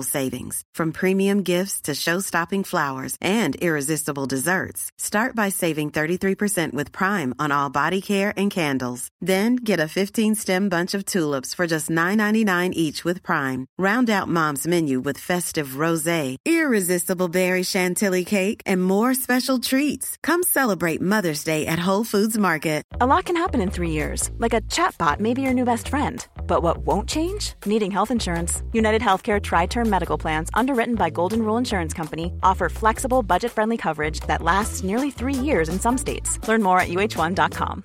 savings. From premium gifts to show-stopping flowers and irresistible desserts. Start by saving 33% with Prime on all body care and candles. Then get a 15-stem bunch of tulips for just $9.99 each with Prime. Round out Mom's menu with festive rosé, irresistible berry chantilly cake, and more special treats. Come celebrate Mother's Day at Whole Foods Market. A lot can happen in three years, like a chatbot may be your new best friend. But what won't change? Needing health insurance. United Healthcare Tri Term Medical Plans, underwritten by Golden Rule Insurance Company, offer flexible, budget friendly coverage that lasts nearly three years in some states. Learn more at uh1.com.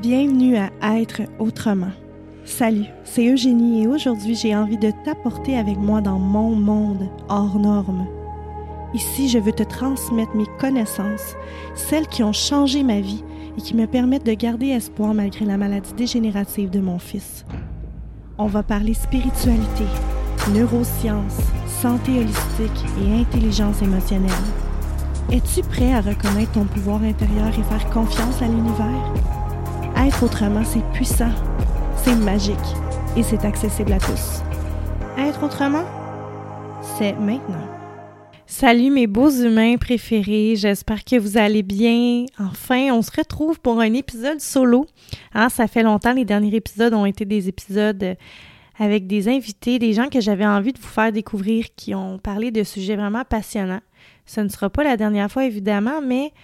Bienvenue à Être autrement. Salut, c'est Eugénie et aujourd'hui j'ai envie de t'apporter avec moi dans mon monde hors norme. Ici, je veux te transmettre mes connaissances, celles qui ont changé ma vie et qui me permettent de garder espoir malgré la maladie dégénérative de mon fils. On va parler spiritualité, neurosciences, santé holistique et intelligence émotionnelle. Es-tu prêt à reconnaître ton pouvoir intérieur et faire confiance à l'univers? Être autrement, c'est puissant, c'est magique et c'est accessible à tous. Être autrement, c'est maintenant. Salut mes beaux humains préférés, j'espère que vous allez bien. Enfin, on se retrouve pour un épisode solo. Hein, ça fait longtemps, les derniers épisodes ont été des épisodes avec des invités, des gens que j'avais envie de vous faire découvrir qui ont parlé de sujets vraiment passionnants. Ce ne sera pas la dernière fois évidemment, mais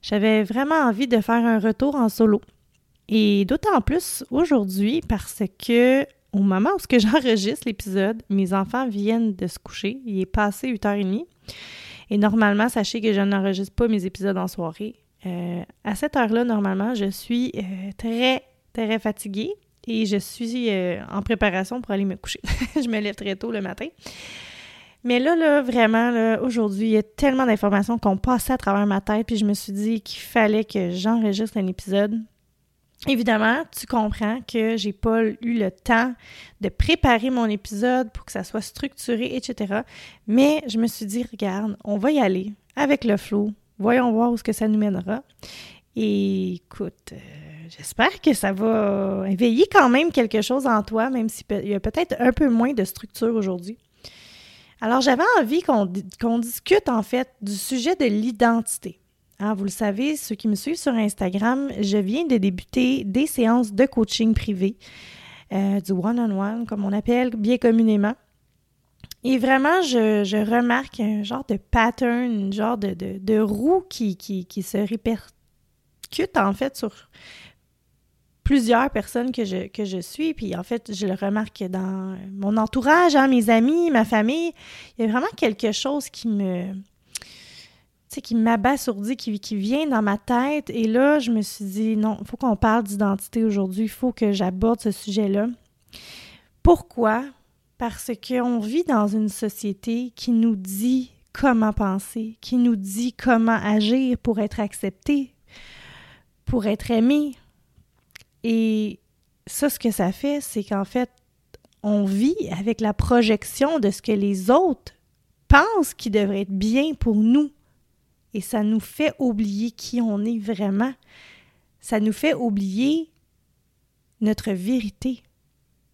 j'avais vraiment envie de faire un retour en solo. Et d'autant plus aujourd'hui parce que au moment où j'enregistre l'épisode, mes enfants viennent de se coucher. Il est passé 8h30. Et normalement, sachez que je n'enregistre pas mes épisodes en soirée. Euh, à cette heure-là, normalement, je suis euh, très, très fatiguée et je suis euh, en préparation pour aller me coucher. je me lève très tôt le matin. Mais là, là, vraiment, là, aujourd'hui, il y a tellement d'informations qu'on passait à travers ma tête, puis je me suis dit qu'il fallait que j'enregistre un épisode. Évidemment, tu comprends que j'ai pas eu le temps de préparer mon épisode pour que ça soit structuré, etc. Mais je me suis dit, regarde, on va y aller avec le flow. Voyons voir où ce que ça nous mènera. Et écoute, euh, j'espère que ça va éveiller quand même quelque chose en toi, même s'il y a peut-être un peu moins de structure aujourd'hui. Alors, j'avais envie qu'on discute en fait du sujet de l'identité. Hein, vous le savez, ceux qui me suivent sur Instagram, je viens de débuter des séances de coaching privé, euh, du one-on-one, comme on appelle bien communément. Et vraiment, je, remarque un genre de pattern, un genre de, roue qui, se répercute en fait sur plusieurs personnes que je, que je suis. Puis en fait, je le remarque dans mon entourage, hein, mes amis, ma famille. Il y a vraiment quelque chose qui me, sais, qui m'abasourdit, qui, qui vient dans ma tête. Et là, je me suis dit, non, il faut qu'on parle d'identité aujourd'hui, il faut que j'aborde ce sujet-là. Pourquoi? Parce qu'on vit dans une société qui nous dit comment penser, qui nous dit comment agir pour être accepté, pour être aimé. Et ça, ce que ça fait, c'est qu'en fait, on vit avec la projection de ce que les autres pensent qui devrait être bien pour nous et ça nous fait oublier qui on est vraiment. Ça nous fait oublier notre vérité.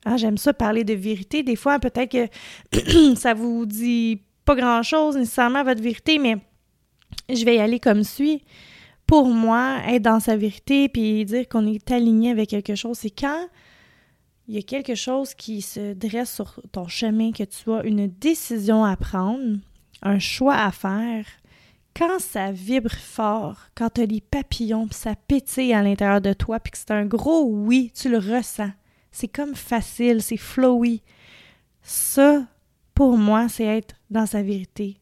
Ah, J'aime ça parler de vérité. Des fois, peut-être que ça vous dit pas grand-chose nécessairement votre vérité, mais je vais y aller comme suit. Pour moi, être dans sa vérité puis dire qu'on est aligné avec quelque chose, c'est quand il y a quelque chose qui se dresse sur ton chemin, que tu as une décision à prendre, un choix à faire, quand ça vibre fort, quand tu as les papillons, puis ça pétille à l'intérieur de toi, puis que c'est un gros oui, tu le ressens. C'est comme facile, c'est flowy. Ça, pour moi, c'est être dans sa vérité.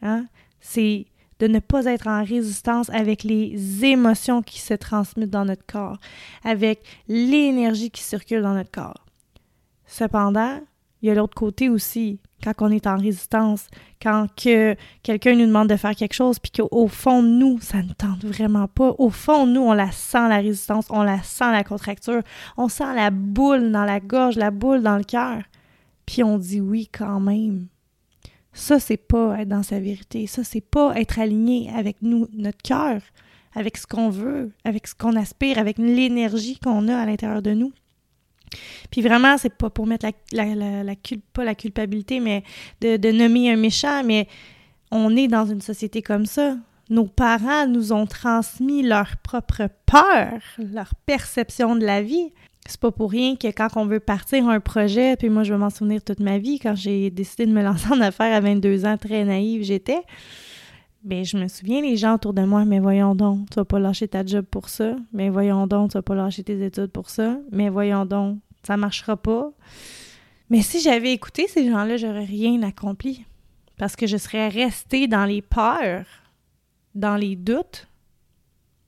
Hein? C'est de ne pas être en résistance avec les émotions qui se transmettent dans notre corps, avec l'énergie qui circule dans notre corps. Cependant, il y a l'autre côté aussi, quand on est en résistance, quand que quelqu'un nous demande de faire quelque chose, puis qu'au fond, nous, ça ne tente vraiment pas. Au fond, nous, on la sent, la résistance, on la sent, la contracture, on sent la boule dans la gorge, la boule dans le cœur. Puis on dit oui quand même. Ça, c'est pas être dans sa vérité. Ça, c'est pas être aligné avec nous, notre cœur, avec ce qu'on veut, avec ce qu'on aspire, avec l'énergie qu'on a à l'intérieur de nous. Puis vraiment, c'est pas pour mettre la, la, la, la culpabilité, mais de, de nommer un méchant, mais on est dans une société comme ça. Nos parents nous ont transmis leur propre peur, leur perception de la vie. C'est pas pour rien que quand on veut partir un projet, puis moi je vais m'en souvenir toute ma vie, quand j'ai décidé de me lancer en affaires à 22 ans, très naïve j'étais, ben je me souviens les gens autour de moi, mais voyons donc, tu vas pas lâcher ta job pour ça, mais voyons donc, tu vas pas lâcher tes études pour ça, mais voyons donc, ça marchera pas. Mais si j'avais écouté ces gens-là, j'aurais rien accompli. Parce que je serais restée dans les peurs, dans les doutes,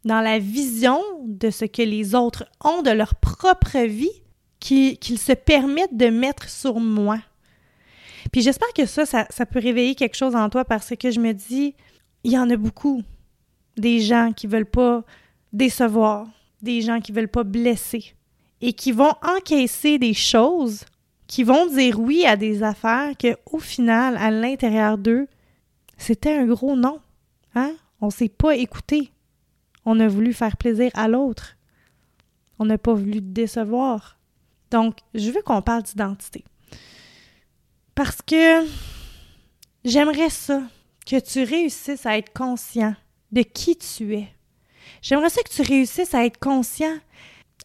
dans la vision de ce que les autres ont de leur propre vie qu'ils se permettent de mettre sur moi. Puis j'espère que ça, ça, ça, peut réveiller quelque chose en toi parce que je me dis, il y en a beaucoup. Des gens qui veulent pas décevoir, des gens qui veulent pas blesser et qui vont encaisser des choses, qui vont dire oui à des affaires que au final, à l'intérieur d'eux, c'était un gros non. Hein? On s'est pas écouté. On a voulu faire plaisir à l'autre. On n'a pas voulu décevoir. Donc, je veux qu'on parle d'identité. Parce que j'aimerais ça, que tu réussisses à être conscient de qui tu es. J'aimerais que tu réussisses à être conscient,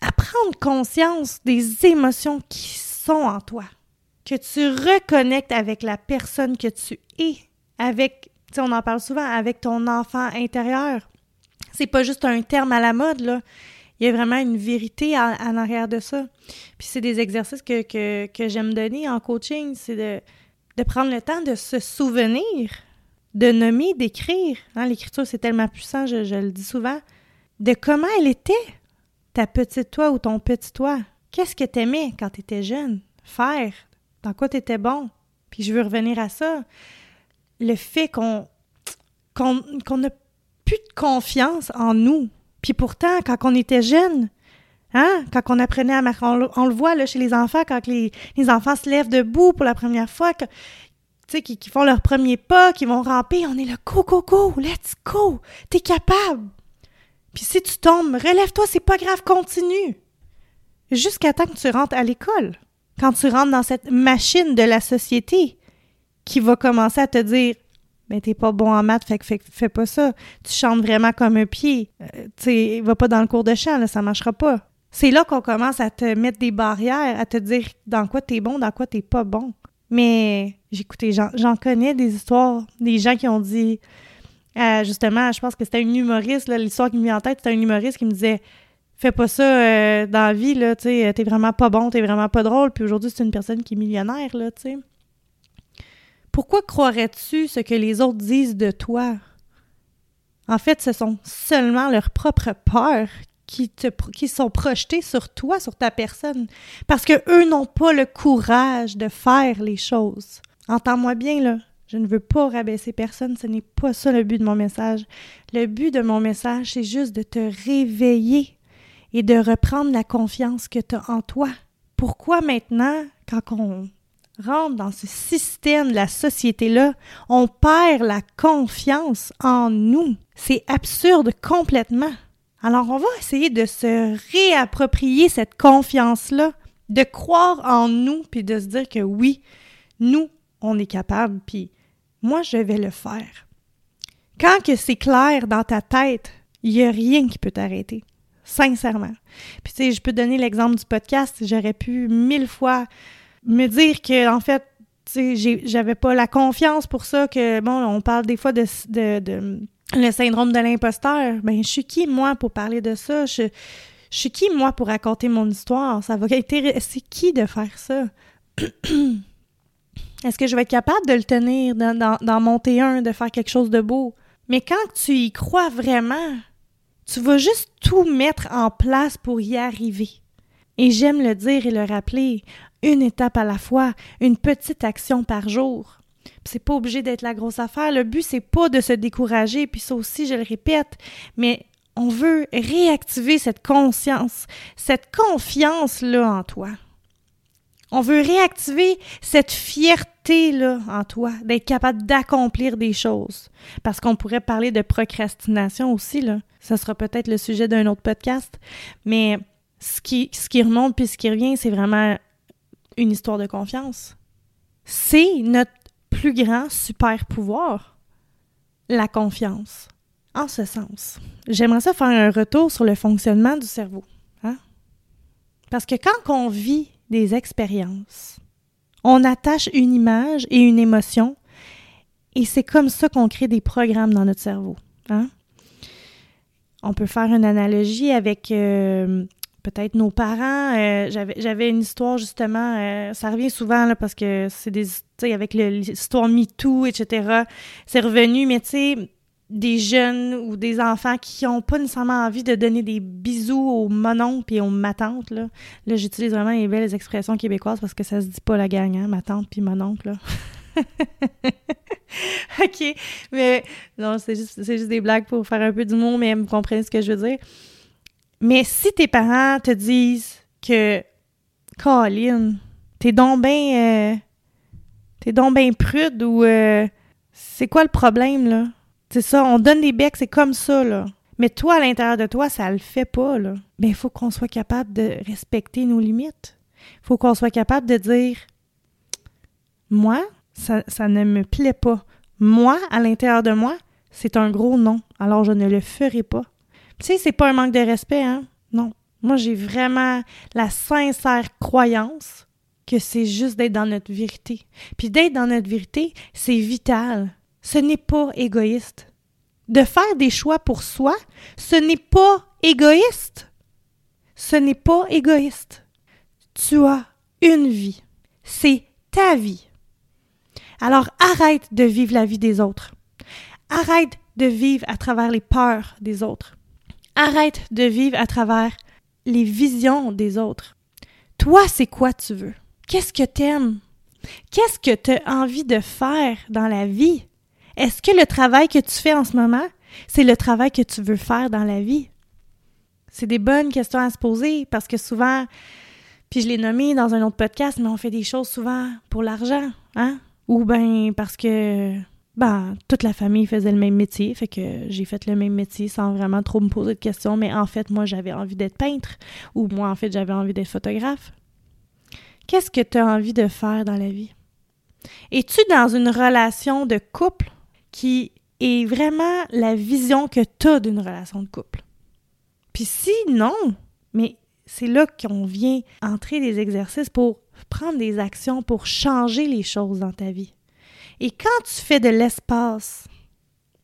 à prendre conscience des émotions qui sont en toi. Que tu reconnectes avec la personne que tu es, avec, tu on en parle souvent, avec ton enfant intérieur. C'est pas juste un terme à la mode, là. Il y a vraiment une vérité en, arrière de ça. Puis c'est des exercices que, que, que j'aime donner en coaching, c'est de, de prendre le temps de se souvenir, de nommer, d'écrire. Hein, L'écriture, c'est tellement puissant, je, le dis souvent. De comment elle était, ta petite toi ou ton petit toi. Qu'est-ce que t'aimais quand t'étais jeune? Faire. Dans quoi t'étais bon? Puis je veux revenir à ça. Le fait qu'on qu'on n'a plus de confiance en nous. Puis pourtant, quand on était jeune, hein, quand on apprenait à marcher, on, le voit chez les enfants, quand les, enfants se lèvent debout pour la première fois, qui, font leur premier pas, qui vont ramper, on est là, go, go, go, let's go, t'es capable. Puis si tu tombes, relève-toi, c'est pas grave, continue. Jusqu'à temps que tu rentres à l'école, quand tu rentres dans cette machine de la société qui va commencer à te dire mais t'es pas bon en maths, fait fais, pas ça. Tu chantes vraiment comme un pied. Euh, tu va pas dans le cours de chant, ça marchera pas. C'est là qu'on commence à te mettre des barrières, à te dire dans quoi t'es bon, dans quoi t'es pas bon. Mais j'écoutais, j'en connais des histoires, des gens qui ont dit, euh, justement, je pense que c'était un humoriste, l'histoire qui me vient en tête, c'était un humoriste qui me disait Fais pas ça euh, dans la vie, tu sais, t'es vraiment pas bon, t'es vraiment pas drôle, puis aujourd'hui, c'est une personne qui est millionnaire, tu sais. Pourquoi croirais-tu ce que les autres disent de toi? En fait, ce sont seulement leurs propres peurs qui, sont projetées sur toi, sur ta personne, parce que eux n'ont pas le courage de faire les choses. Entends-moi bien, là. Je ne veux pas rabaisser personne, ce n'est pas ça le but de mon message. Le but de mon message, c'est juste de te réveiller et de reprendre la confiance que tu as en toi. Pourquoi maintenant, quand on rentre dans ce système la société-là, on perd la confiance en nous? C'est absurde complètement. Alors, on va essayer de se réapproprier cette confiance-là, de croire en nous, puis de se dire que oui, nous, on est capable, puis moi, je vais le faire. Quand que c'est clair dans ta tête, il n'y a rien qui peut t'arrêter. Sincèrement. Puis, tu sais, je peux donner l'exemple du podcast. J'aurais pu mille fois me dire que, en fait, j'avais pas la confiance pour ça, que, bon, on parle des fois de, de, le syndrome de l'imposteur. Ben, je suis qui, moi, pour parler de ça? Je, suis qui, moi, pour raconter mon histoire? Ça va C'est qui de faire ça? Est-ce que je vais être capable de le tenir, d'en monter un, de faire quelque chose de beau? Mais quand tu y crois vraiment, tu vas juste tout mettre en place pour y arriver. Et j'aime le dire et le rappeler, une étape à la fois, une petite action par jour. C'est pas obligé d'être la grosse affaire. Le but, c'est pas de se décourager, puis ça aussi, je le répète, mais on veut réactiver cette conscience, cette confiance-là en toi. On veut réactiver cette fierté-là en toi, d'être capable d'accomplir des choses. Parce qu'on pourrait parler de procrastination aussi, là. Ça sera peut-être le sujet d'un autre podcast. Mais ce qui, ce qui remonte puis ce qui revient, c'est vraiment une histoire de confiance. C'est notre plus grand super pouvoir, la confiance. En ce sens, j'aimerais ça faire un retour sur le fonctionnement du cerveau. Hein? Parce que quand on vit des expériences, on attache une image et une émotion, et c'est comme ça qu'on crée des programmes dans notre cerveau. Hein? On peut faire une analogie avec euh, peut-être nos parents. Euh, j'avais une histoire justement, euh, ça revient souvent là, parce que c'est des, tu sais, avec l'histoire MeToo, etc. C'est revenu, mais tu sais, des jeunes ou des enfants qui n'ont pas nécessairement envie de donner des bisous aux mononcles et aux matantes. Là, là j'utilise vraiment les belles expressions québécoises parce que ça se dit pas la gang, hein, ma tante puis mon oncle. OK, mais non, c'est juste, juste des blagues pour faire un peu du mot, mais vous comprenez ce que je veux dire. Mais si tes parents te disent que, Colin, t'es donc bien. Euh, t'es donc bien prude ou. Euh, c'est quoi le problème, là? C'est ça, on donne des becs, c'est comme ça, là. Mais toi, à l'intérieur de toi, ça le fait pas, là. Ben, il faut qu'on soit capable de respecter nos limites. Il faut qu'on soit capable de dire Moi, ça, ça ne me plaît pas. Moi, à l'intérieur de moi, c'est un gros non. Alors je ne le ferai pas. Tu sais, c'est pas un manque de respect, hein? Non. Moi, j'ai vraiment la sincère croyance que c'est juste d'être dans notre vérité. Puis d'être dans notre vérité, c'est vital. Ce n'est pas égoïste. De faire des choix pour soi, ce n'est pas égoïste. Ce n'est pas égoïste. Tu as une vie. C'est ta vie. Alors arrête de vivre la vie des autres. Arrête de vivre à travers les peurs des autres. Arrête de vivre à travers les visions des autres. Toi, c'est quoi tu veux? Qu'est-ce que t'aimes? Qu'est-ce que tu as envie de faire dans la vie? Est-ce que le travail que tu fais en ce moment, c'est le travail que tu veux faire dans la vie? C'est des bonnes questions à se poser parce que souvent, puis je l'ai nommé dans un autre podcast, mais on fait des choses souvent pour l'argent, hein? Ou bien parce que ben, toute la famille faisait le même métier, fait que j'ai fait le même métier sans vraiment trop me poser de questions, mais en fait, moi, j'avais envie d'être peintre, ou moi, en fait, j'avais envie d'être photographe. Qu'est-ce que tu as envie de faire dans la vie? Es-tu dans une relation de couple qui est vraiment la vision que tu as d'une relation de couple? Puis si non, mais c'est là qu'on vient entrer des exercices pour prendre des actions pour changer les choses dans ta vie. Et quand tu fais de l'espace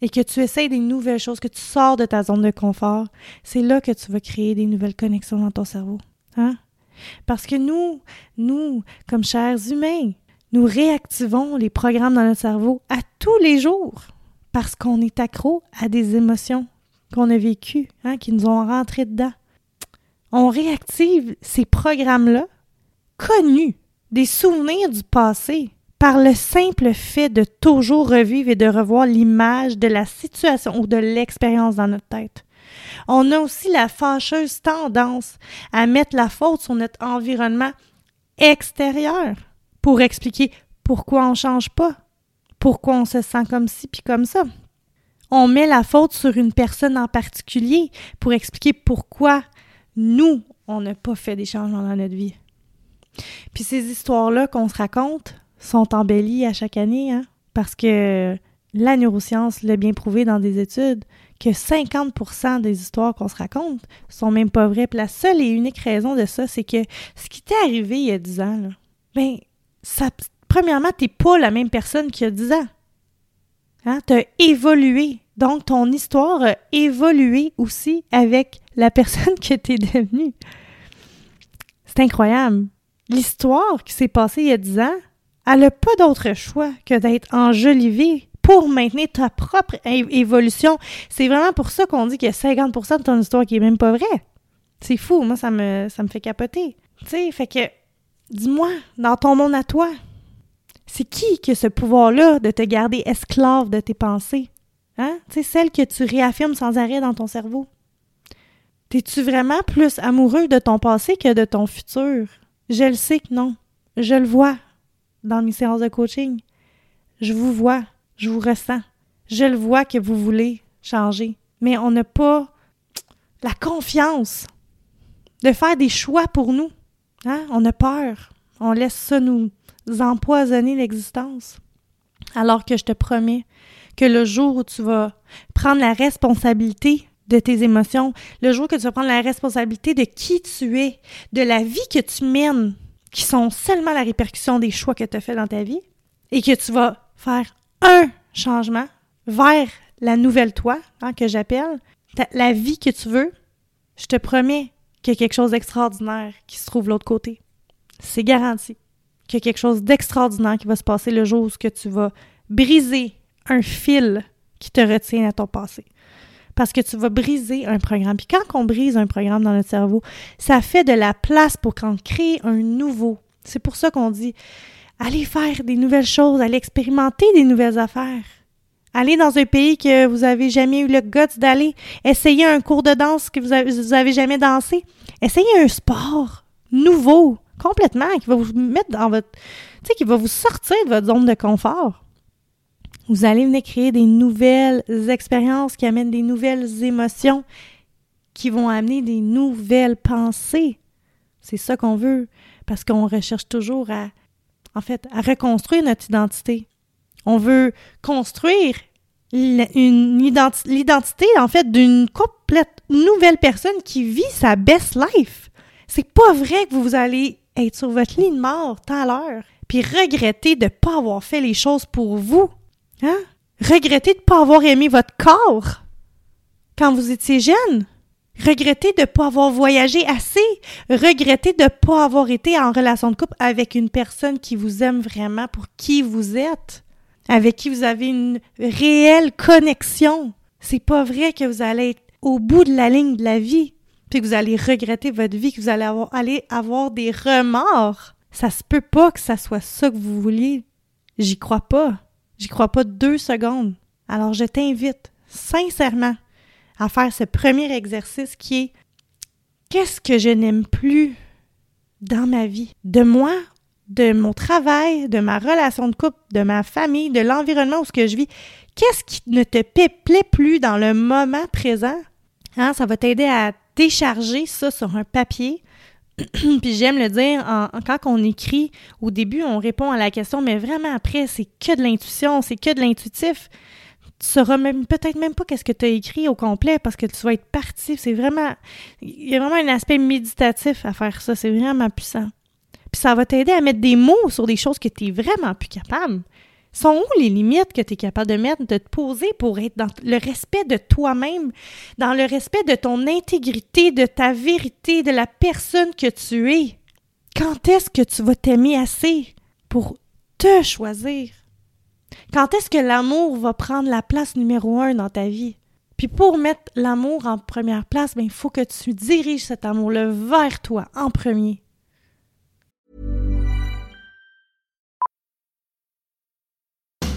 et que tu essayes des nouvelles choses, que tu sors de ta zone de confort, c'est là que tu vas créer des nouvelles connexions dans ton cerveau. Hein? Parce que nous, nous, comme chers humains, nous réactivons les programmes dans notre cerveau à tous les jours parce qu'on est accro à des émotions qu'on a vécues, hein, qui nous ont rentré dedans. On réactive ces programmes-là, connus, des souvenirs du passé, par le simple fait de toujours revivre et de revoir l'image de la situation ou de l'expérience dans notre tête. On a aussi la fâcheuse tendance à mettre la faute sur notre environnement extérieur pour expliquer pourquoi on ne change pas, pourquoi on se sent comme ci puis comme ça. On met la faute sur une personne en particulier pour expliquer pourquoi nous, on n'a pas fait des changements dans notre vie. Puis ces histoires-là qu'on se raconte sont embellies à chaque année, hein, parce que la neuroscience l'a bien prouvé dans des études que 50% des histoires qu'on se raconte sont même pas vraies. Puis la seule et unique raison de ça, c'est que ce qui t'est arrivé il y a 10 ans, là, ben, ça, premièrement, tu n'es pas la même personne qu'il y a 10 ans. Hein? Tu as évolué. Donc, ton histoire a évolué aussi avec la personne que tu es devenue. C'est incroyable. L'histoire qui s'est passée il y a 10 ans, elle n'a pas d'autre choix que d'être enjolivée pour maintenir ta propre évolution. C'est vraiment pour ça qu'on dit qu'il y a 50 de ton histoire qui est même pas vrai. C'est fou, moi, ça me, ça me fait capoter. Tu sais, fait que, dis-moi, dans ton monde à toi, c'est qui qui a ce pouvoir-là de te garder esclave de tes pensées? Hein? Tu sais, celle que tu réaffirmes sans arrêt dans ton cerveau. T'es-tu vraiment plus amoureux de ton passé que de ton futur? Je le sais que non. Je le vois dans mes séances de coaching. Je vous vois, je vous ressens. Je le vois que vous voulez changer. Mais on n'a pas la confiance de faire des choix pour nous. Hein? On a peur. On laisse ça nous empoisonner l'existence. Alors que je te promets que le jour où tu vas prendre la responsabilité de tes émotions, le jour que tu vas prendre la responsabilité de qui tu es, de la vie que tu mènes, qui sont seulement la répercussion des choix que tu as fait dans ta vie, et que tu vas faire un changement vers la nouvelle toi, hein, que j'appelle, la vie que tu veux, je te promets qu'il y a quelque chose d'extraordinaire qui se trouve de l'autre côté. C'est garanti qu'il y a quelque chose d'extraordinaire qui va se passer le jour où tu vas briser un fil qui te retient à ton passé. Parce que tu vas briser un programme. Puis quand on brise un programme dans notre cerveau, ça fait de la place pour qu'on crée un nouveau. C'est pour ça qu'on dit allez faire des nouvelles choses, allez expérimenter des nouvelles affaires. Allez dans un pays que vous avez jamais eu le guts d'aller. Essayez un cours de danse que vous avez, avez jamais dansé. Essayez un sport nouveau, complètement, qui va vous mettre dans votre. Tu sais, qui va vous sortir de votre zone de confort. Vous allez venir créer des nouvelles expériences qui amènent des nouvelles émotions, qui vont amener des nouvelles pensées. C'est ça qu'on veut, parce qu'on recherche toujours à, en fait, à reconstruire notre identité. On veut construire l'identité, en fait, d'une complète nouvelle personne qui vit sa best life. C'est pas vrai que vous allez être sur votre lit de mort tant à l'heure, puis regretter de ne pas avoir fait les choses pour vous. Hein? Regretter de ne pas avoir aimé votre corps quand vous étiez jeune. Regretter de ne pas avoir voyagé assez. Regretter de ne pas avoir été en relation de couple avec une personne qui vous aime vraiment pour qui vous êtes. Avec qui vous avez une réelle connexion. C'est pas vrai que vous allez être au bout de la ligne de la vie, puis que vous allez regretter votre vie, que vous allez avoir, avoir des remords. Ça se peut pas que ça soit ça que vous vouliez. J'y crois pas. J'y crois pas deux secondes. Alors je t'invite sincèrement à faire ce premier exercice qui est qu'est-ce que je n'aime plus dans ma vie, de moi, de mon travail, de ma relation de couple, de ma famille, de l'environnement où ce que je vis. Qu'est-ce qui ne te plaît plus dans le moment présent? Hein, ça va t'aider à décharger ça sur un papier puis j'aime le dire, quand on écrit, au début, on répond à la question, mais vraiment après, c'est que de l'intuition, c'est que de l'intuitif. Tu sauras même peut-être même pas qu'est-ce que tu as écrit au complet parce que tu vas être parti. C'est vraiment, il y a vraiment un aspect méditatif à faire ça. C'est vraiment puissant. Puis ça va t'aider à mettre des mots sur des choses que tu es vraiment plus capable sont où les limites que tu es capable de mettre, de te poser pour être dans le respect de toi-même, dans le respect de ton intégrité, de ta vérité, de la personne que tu es? Quand est-ce que tu vas t'aimer assez pour te choisir? Quand est-ce que l'amour va prendre la place numéro un dans ta vie? Puis pour mettre l'amour en première place, ben, il faut que tu diriges cet amour-là vers toi en premier.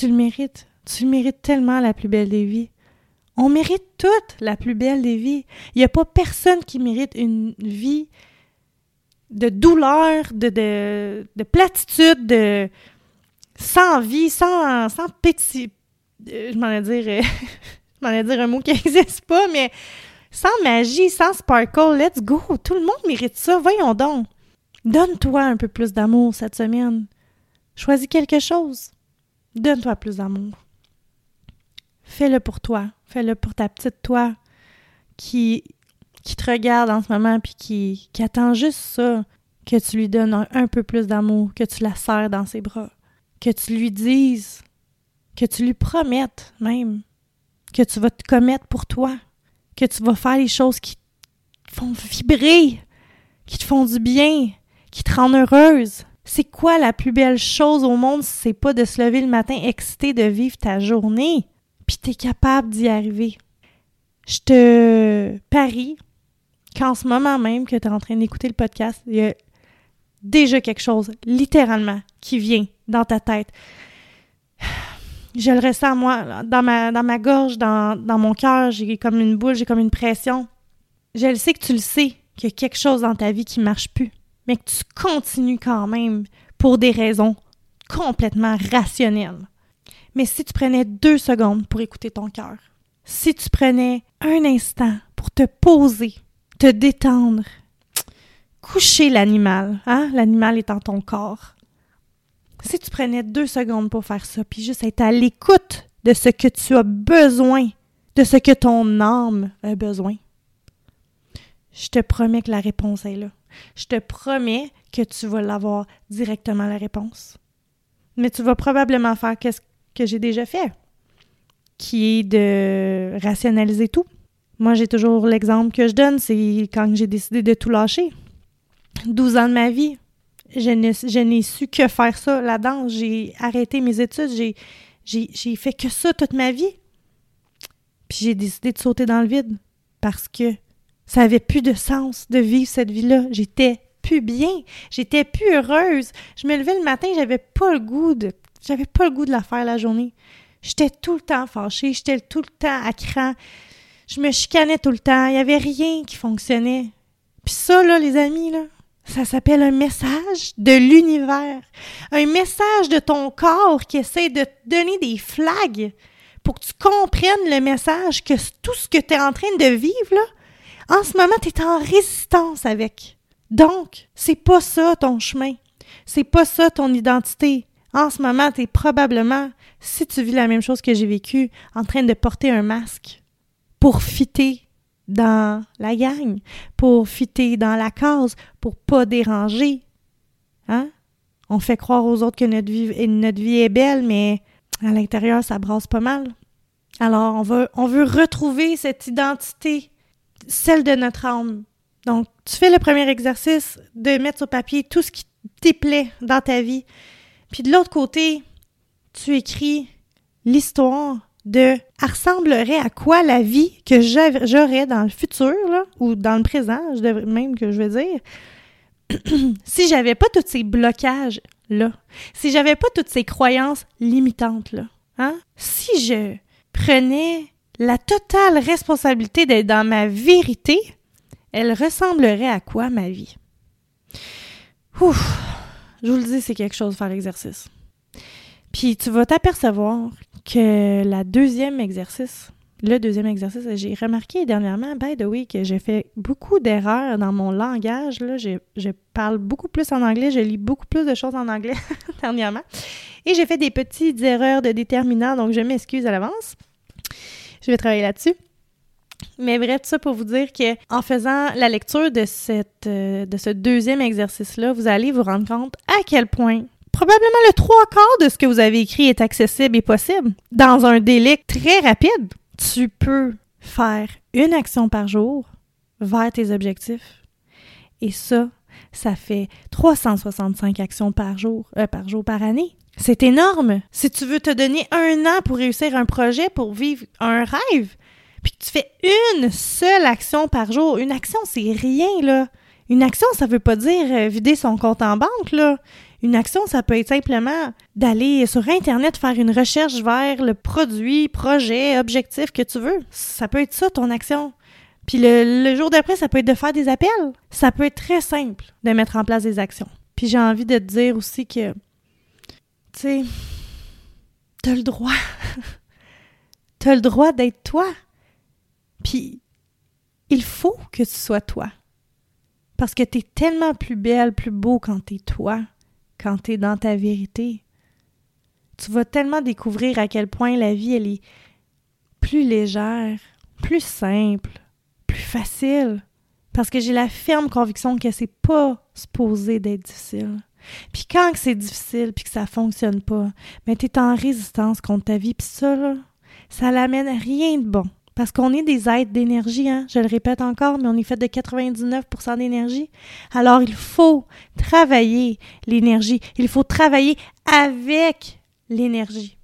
Tu le mérites. Tu le mérites tellement la plus belle des vies. On mérite toute la plus belle des vies. Il n'y a pas personne qui mérite une vie de douleur, de, de, de platitude, de sans vie, sans, sans petit. Je m'en ai dire. m'en dire un mot qui n'existe pas, mais sans magie, sans sparkle. Let's go. Tout le monde mérite ça. Voyons donc. Donne-toi un peu plus d'amour cette semaine. Choisis quelque chose. Donne-toi plus d'amour. Fais-le pour toi. Fais-le pour ta petite toi qui, qui te regarde en ce moment puis qui, qui attend juste ça, que tu lui donnes un, un peu plus d'amour, que tu la serres dans ses bras, que tu lui dises, que tu lui promettes même que tu vas te commettre pour toi, que tu vas faire les choses qui te font vibrer, qui te font du bien, qui te rendent heureuse. C'est quoi la plus belle chose au monde si c'est pas de se lever le matin excité de vivre ta journée, puis t'es capable d'y arriver. Je te parie qu'en ce moment même que tu es en train d'écouter le podcast, il y a déjà quelque chose, littéralement, qui vient dans ta tête. Je le ressens, moi, dans ma, dans ma gorge, dans, mon cœur, j'ai comme une boule, j'ai comme une pression. Je le sais que tu le sais, qu'il y a quelque chose dans ta vie qui marche plus mais que tu continues quand même pour des raisons complètement rationnelles. Mais si tu prenais deux secondes pour écouter ton cœur, si tu prenais un instant pour te poser, te détendre, coucher l'animal, hein? L'animal est dans ton corps. Si tu prenais deux secondes pour faire ça, puis juste être à l'écoute de ce que tu as besoin, de ce que ton âme a besoin, je te promets que la réponse est là. Je te promets que tu vas l'avoir directement la réponse. Mais tu vas probablement faire ce que j'ai déjà fait, qui est de rationaliser tout. Moi, j'ai toujours l'exemple que je donne, c'est quand j'ai décidé de tout lâcher. 12 ans de ma vie, je n'ai su que faire ça, la danse. J'ai arrêté mes études, j'ai, j'ai fait que ça toute ma vie. Puis j'ai décidé de sauter dans le vide parce que ça avait plus de sens de vivre cette vie-là. J'étais plus bien. J'étais plus heureuse. Je me levais le matin, j'avais pas le goût de. J'avais pas le goût de la faire la journée. J'étais tout le temps fâchée, j'étais tout le temps à cran. Je me chicanais tout le temps. Il y avait rien qui fonctionnait. Puis ça, là, les amis, ça s'appelle un message de l'univers. Un message de ton corps qui essaie de te donner des flags pour que tu comprennes le message que tout ce que tu es en train de vivre, là, en ce moment, tu es en résistance avec. Donc, c'est pas ça ton chemin. C'est pas ça ton identité. En ce moment, tu es probablement, si tu vis la même chose que j'ai vécu, en train de porter un masque pour fitter dans la gang, pour fitter dans la cause, pour pas déranger. Hein? On fait croire aux autres que notre vie, notre vie est belle, mais à l'intérieur, ça brasse pas mal. Alors, on veut, on veut retrouver cette identité celle de notre âme. Donc, tu fais le premier exercice de mettre sur papier tout ce qui déplaît dans ta vie. Puis de l'autre côté, tu écris l'histoire de ressemblerait à quoi la vie que j'aurais dans le futur, là, ou dans le présent, je devrais même que je veux dire, si j'avais pas tous ces blocages-là, si j'avais pas toutes ces croyances limitantes-là, hein? si je prenais la totale responsabilité d'être dans ma vérité, elle ressemblerait à quoi ma vie? Ouf! Je vous le dis, c'est quelque chose de faire l'exercice. Puis tu vas t'apercevoir que la deuxième exercice, le deuxième exercice, j'ai remarqué dernièrement, by the way, que j'ai fait beaucoup d'erreurs dans mon langage. Là. Je, je, parle beaucoup plus en anglais, je lis beaucoup plus de choses en anglais dernièrement. Et j'ai fait des petites erreurs de déterminant, donc je m'excuse à l'avance je vais travailler là-dessus. Mais bref, tout ça pour vous dire que en faisant la lecture de, cette, euh, de ce deuxième exercice-là, vous allez vous rendre compte à quel point probablement le trois quarts de ce que vous avez écrit est accessible et possible. Dans un délai très rapide, tu peux faire une action par jour vers tes objectifs. Et ça, ça fait 365 actions par jour, euh, par jour par année. C'est énorme. Si tu veux te donner un an pour réussir un projet, pour vivre un rêve, puis que tu fais une seule action par jour, une action, c'est rien, là. Une action, ça veut pas dire euh, vider son compte en banque, là. Une action, ça peut être simplement d'aller sur Internet faire une recherche vers le produit, projet, objectif que tu veux. Ça peut être ça, ton action. Puis le, le jour d'après, ça peut être de faire des appels. Ça peut être très simple de mettre en place des actions. Puis j'ai envie de te dire aussi que, tu sais, t'as le droit. t'as le droit d'être toi. Puis il faut que tu sois toi. Parce que t'es tellement plus belle, plus beau quand t'es toi, quand t'es dans ta vérité. Tu vas tellement découvrir à quel point la vie, elle est plus légère, plus simple, plus facile. Parce que j'ai la ferme conviction que c'est pas supposé d'être difficile. Puis quand c'est difficile puis que ça fonctionne pas, mais tu es en résistance contre ta vie puis ça là, ça l'amène rien de bon. Parce qu'on est des êtres d'énergie, hein? je le répète encore, mais on est fait de 99% d'énergie. Alors il faut travailler l'énergie. Il faut travailler avec l'énergie.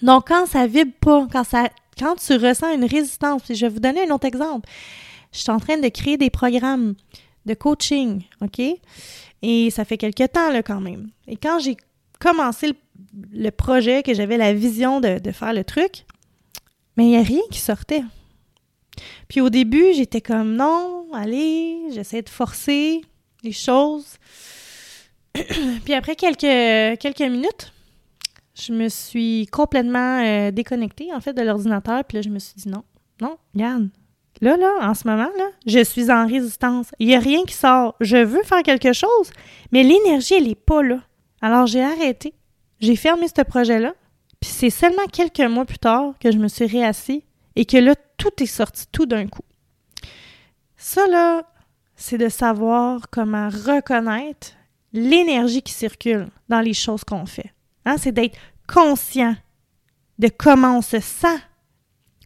Donc quand ça vibre pas, quand ça quand tu ressens une résistance, je vais vous donner un autre exemple. Je suis en train de créer des programmes de coaching, OK? Et ça fait quelques temps, là, quand même. Et quand j'ai commencé le, projet, que j'avais la vision de, faire le truc, mais il n'y a rien qui sortait. Puis au début, j'étais comme non, allez, j'essaie de forcer les choses. Puis après quelques, quelques minutes, je me suis complètement euh, déconnectée, en fait, de l'ordinateur. Puis là, je me suis dit non, non, regarde. Là, là, en ce moment, là, je suis en résistance. Il n'y a rien qui sort. Je veux faire quelque chose, mais l'énergie, elle n'est pas là. Alors, j'ai arrêté. J'ai fermé ce projet-là. Puis c'est seulement quelques mois plus tard que je me suis réassis et que là, tout est sorti tout d'un coup. Ça, là, c'est de savoir comment reconnaître l'énergie qui circule dans les choses qu'on fait. Hein? C'est d'être conscient de comment on se sent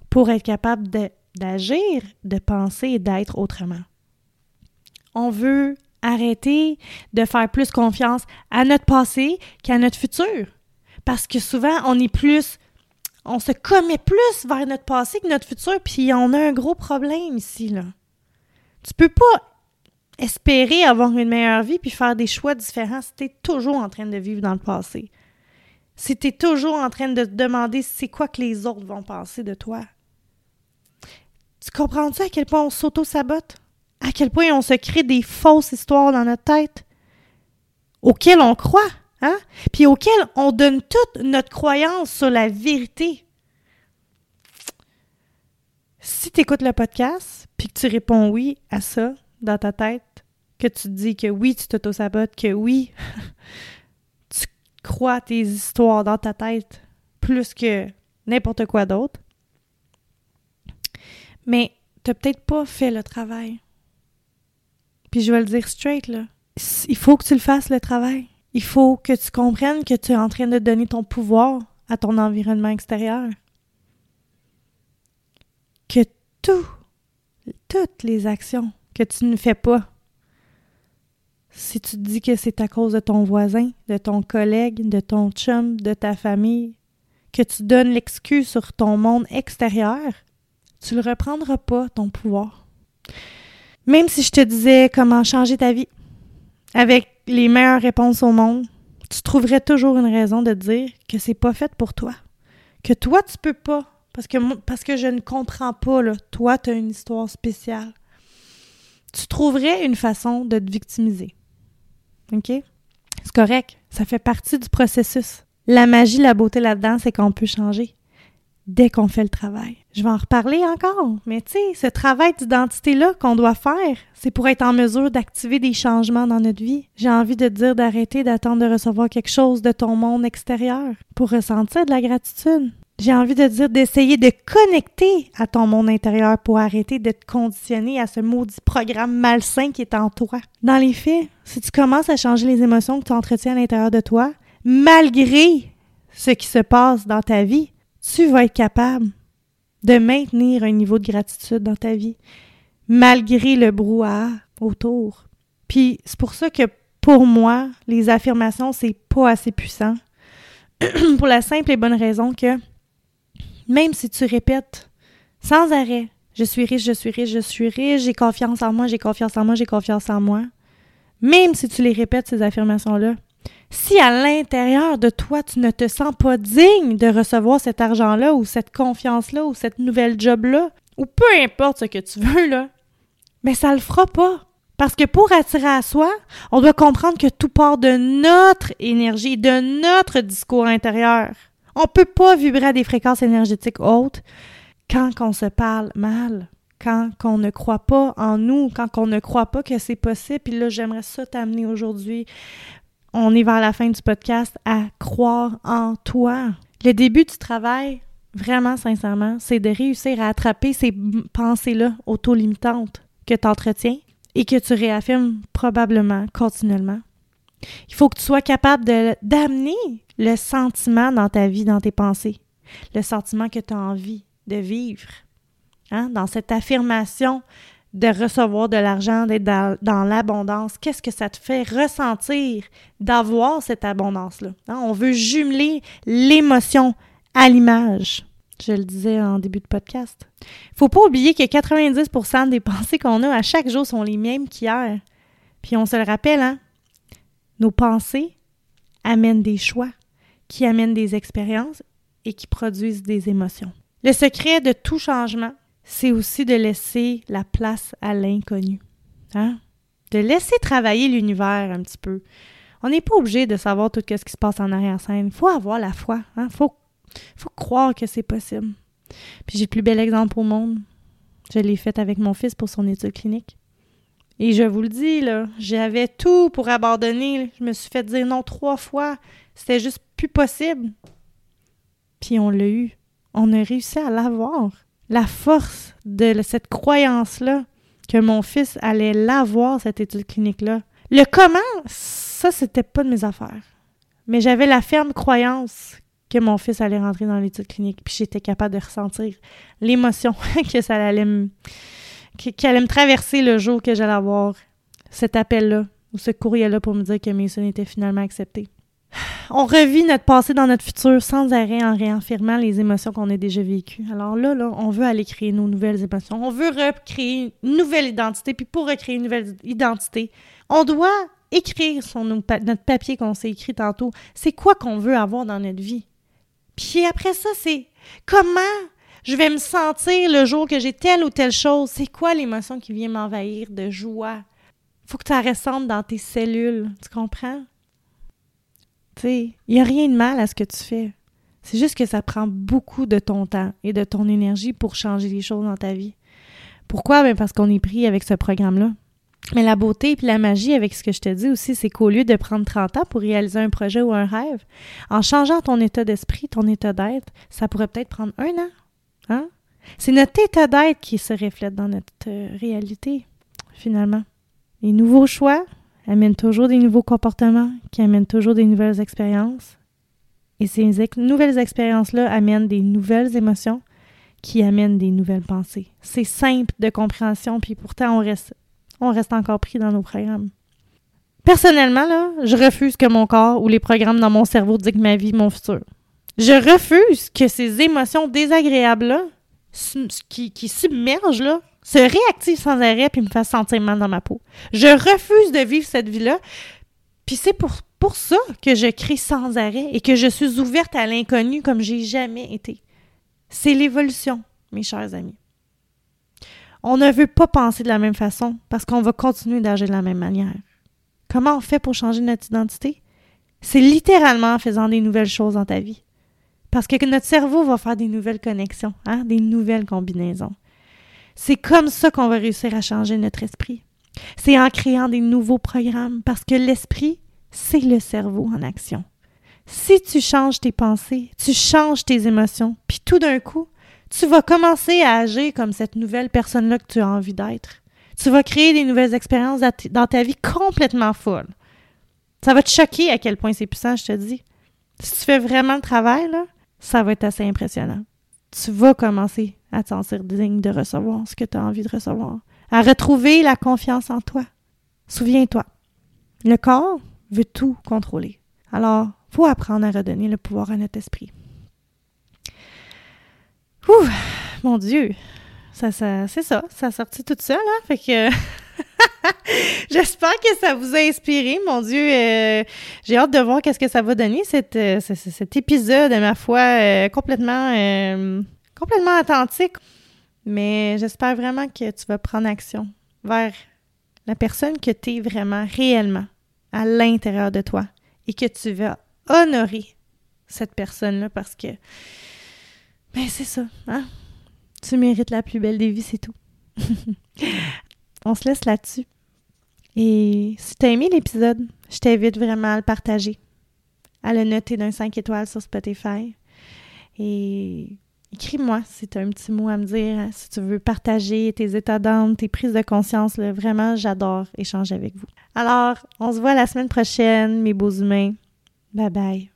pour être capable d'agir, de, penser et d'être autrement. On veut arrêter de faire plus confiance à notre passé qu'à notre futur. Parce que souvent, on est plus. On se commet plus vers notre passé que notre futur, puis on a un gros problème ici, là. Tu peux pas espérer avoir une meilleure vie puis faire des choix différents si es toujours en train de vivre dans le passé. Si es toujours en train de te demander c'est quoi que les autres vont penser de toi. Tu comprends-tu à quel point on s'auto-sabote? À quel point on se crée des fausses histoires dans notre tête? Auxquelles on croit, hein? Puis auxquelles on donne toute notre croyance sur la vérité. Si tu écoutes le podcast, puis que tu réponds oui à ça dans ta tête, que tu dis que oui, tu t'auto-sabotes, que oui, tu crois tes histoires dans ta tête plus que n'importe quoi d'autre, mais tu n'as peut-être pas fait le travail. Puis je vais le dire straight, là. Il faut que tu le fasses, le travail. Il faut que tu comprennes que tu es en train de donner ton pouvoir à ton environnement extérieur. Que tout, toutes les actions que tu ne fais pas si tu te dis que c'est à cause de ton voisin, de ton collègue, de ton chum, de ta famille, que tu donnes l'excuse sur ton monde extérieur, tu ne le reprendras pas, ton pouvoir. Même si je te disais comment changer ta vie, avec les meilleures réponses au monde, tu trouverais toujours une raison de dire que c'est pas fait pour toi. Que toi, tu peux pas. Parce que, je ne comprends pas. Toi, tu as une histoire spéciale. Tu trouverais une façon de te victimiser. OK? C'est correct. Ça fait partie du processus. La magie, la beauté là-dedans, c'est qu'on peut changer dès qu'on fait le travail. Je vais en reparler encore, mais tu sais, ce travail d'identité-là qu'on doit faire, c'est pour être en mesure d'activer des changements dans notre vie. J'ai envie de te dire d'arrêter d'attendre de recevoir quelque chose de ton monde extérieur pour ressentir de la gratitude. J'ai envie de te dire d'essayer de connecter à ton monde intérieur pour arrêter d'être conditionné à ce maudit programme malsain qui est en toi. Dans les faits, si tu commences à changer les émotions que tu entretiens à l'intérieur de toi, malgré ce qui se passe dans ta vie, tu vas être capable de maintenir un niveau de gratitude dans ta vie, malgré le brouhaha autour. Puis c'est pour ça que pour moi, les affirmations, c'est pas assez puissant. pour la simple et bonne raison que même si tu répètes sans arrêt, je suis riche, je suis riche, je suis riche, j'ai confiance en moi, j'ai confiance en moi, j'ai confiance en moi, même si tu les répètes, ces affirmations-là, si à l'intérieur de toi, tu ne te sens pas digne de recevoir cet argent-là ou cette confiance-là ou cette nouvelle job-là, ou peu importe ce que tu veux, là, mais ça le fera pas. Parce que pour attirer à soi, on doit comprendre que tout part de notre énergie, de notre discours intérieur. On ne peut pas vibrer à des fréquences énergétiques hautes quand on se parle mal, quand on ne croit pas en nous, quand on ne croit pas que c'est possible. Puis là, j'aimerais ça t'amener aujourd'hui. On est vers la fin du podcast à croire en toi. Le début du travail, vraiment sincèrement, c'est de réussir à attraper ces pensées-là auto-limitantes que tu entretiens et que tu réaffirmes probablement continuellement. Il faut que tu sois capable d'amener le sentiment dans ta vie, dans tes pensées, le sentiment que tu as envie de vivre. Hein? Dans cette affirmation de recevoir de l'argent, d'être dans, dans l'abondance, qu'est-ce que ça te fait ressentir d'avoir cette abondance-là? Hein? On veut jumeler l'émotion à l'image. Je le disais en début de podcast. Faut pas oublier que 90 des pensées qu'on a à chaque jour sont les mêmes qu'hier. Puis on se le rappelle, hein? Nos pensées amènent des choix, qui amènent des expériences et qui produisent des émotions. Le secret de tout changement, c'est aussi de laisser la place à l'inconnu. Hein? De laisser travailler l'univers un petit peu. On n'est pas obligé de savoir tout ce qui se passe en arrière-scène. Il faut avoir la foi. Il hein? faut faut croire que c'est possible. Puis j'ai le plus bel exemple au monde. Je l'ai fait avec mon fils pour son étude clinique. Et je vous le dis, là, j'avais tout pour abandonner. Je me suis fait dire non trois fois. C'était juste plus possible. Puis on l'a eu. On a réussi à l'avoir. La force de cette croyance-là que mon fils allait l'avoir, cette étude clinique-là. Le comment, ça, c'était pas de mes affaires. Mais j'avais la ferme croyance que mon fils allait rentrer dans l'étude clinique, puis j'étais capable de ressentir l'émotion que ça allait me, allait me traverser le jour que j'allais avoir cet appel-là ou ce courrier-là pour me dire que Mason était finalement accepté. On revit notre passé dans notre futur sans arrêt en réaffirmant les émotions qu'on a déjà vécues. Alors là, là, on veut aller créer nos nouvelles émotions. On veut recréer une nouvelle identité. Puis pour recréer une nouvelle identité, on doit écrire son, notre papier qu'on s'est écrit tantôt. C'est quoi qu'on veut avoir dans notre vie? Puis après ça, c'est comment je vais me sentir le jour que j'ai telle ou telle chose? C'est quoi l'émotion qui vient m'envahir de joie? Faut que ça ressemble dans tes cellules. Tu comprends? Il n'y a rien de mal à ce que tu fais. C'est juste que ça prend beaucoup de ton temps et de ton énergie pour changer les choses dans ta vie. Pourquoi? Ben parce qu'on est pris avec ce programme-là. Mais la beauté et la magie avec ce que je te dis aussi, c'est qu'au lieu de prendre 30 ans pour réaliser un projet ou un rêve, en changeant ton état d'esprit, ton état d'être, ça pourrait peut-être prendre un an. Hein? C'est notre état d'être qui se reflète dans notre euh, réalité, finalement. Les nouveaux choix amènent toujours des nouveaux comportements, qui amènent toujours des nouvelles expériences. Et ces nouvelles expériences-là amènent des nouvelles émotions qui amènent des nouvelles pensées. C'est simple de compréhension, puis pourtant on reste encore pris dans nos programmes. Personnellement, là, je refuse que mon corps ou les programmes dans mon cerveau dictent ma vie, mon futur. Je refuse que ces émotions désagréables-là, qui, submergent, se réactivent sans arrêt puis me fassent sentir mal dans ma peau. Je refuse de vivre cette vie-là. Puis c'est pour, pour ça que je crie sans arrêt et que je suis ouverte à l'inconnu comme j'ai jamais été. C'est l'évolution, mes chers amis. On ne veut pas penser de la même façon parce qu'on va continuer d'agir de la même manière. Comment on fait pour changer notre identité? C'est littéralement en faisant des nouvelles choses dans ta vie. Parce que notre cerveau va faire des nouvelles connexions, hein, des nouvelles combinaisons. C'est comme ça qu'on va réussir à changer notre esprit. C'est en créant des nouveaux programmes parce que l'esprit, c'est le cerveau en action. Si tu changes tes pensées, tu changes tes émotions, puis tout d'un coup, tu vas commencer à agir comme cette nouvelle personne-là que tu as envie d'être. Tu vas créer des nouvelles expériences dans ta vie complètement folles. Ça va te choquer à quel point c'est puissant, je te dis. Si tu fais vraiment le travail, ça va être assez impressionnant. Tu vas commencer à te sentir digne de recevoir ce que tu as envie de recevoir, à retrouver la confiance en toi. Souviens-toi, le corps veut tout contrôler. Alors, faut apprendre à redonner le pouvoir à notre esprit. Ouh, mon Dieu. Ça, ça, c'est ça. Ça a sorti tout seul, hein? Fait que. J'espère que ça vous a inspiré, mon Dieu. euh, J'ai hâte de voir qu'est-ce que ça va donner cet, euh, ce- ce- cet épisode, ma foi, euh, complètement, complètement authentique. Mais j'espère vraiment que tu vas prendre action vers la personne que tu es vraiment, réellement, à l'intérieur de toi, et que tu vas honorer cette personne-là parce que, ben c'est ça, hein? Tu mérites la plus belle des vies, c'est tout. On se laisse là-dessus. Et si t'as aimé l'épisode, je t'invite vraiment à le partager, à le noter d'un 5 étoiles sur Spotify. Et écris-moi si tu as un petit mot à me dire, hein, si tu veux partager tes états d'âme, tes prises de conscience. vraiment, j'adore échanger avec vous. Alors, on se voit la semaine prochaine, mes beaux humains. Bye bye.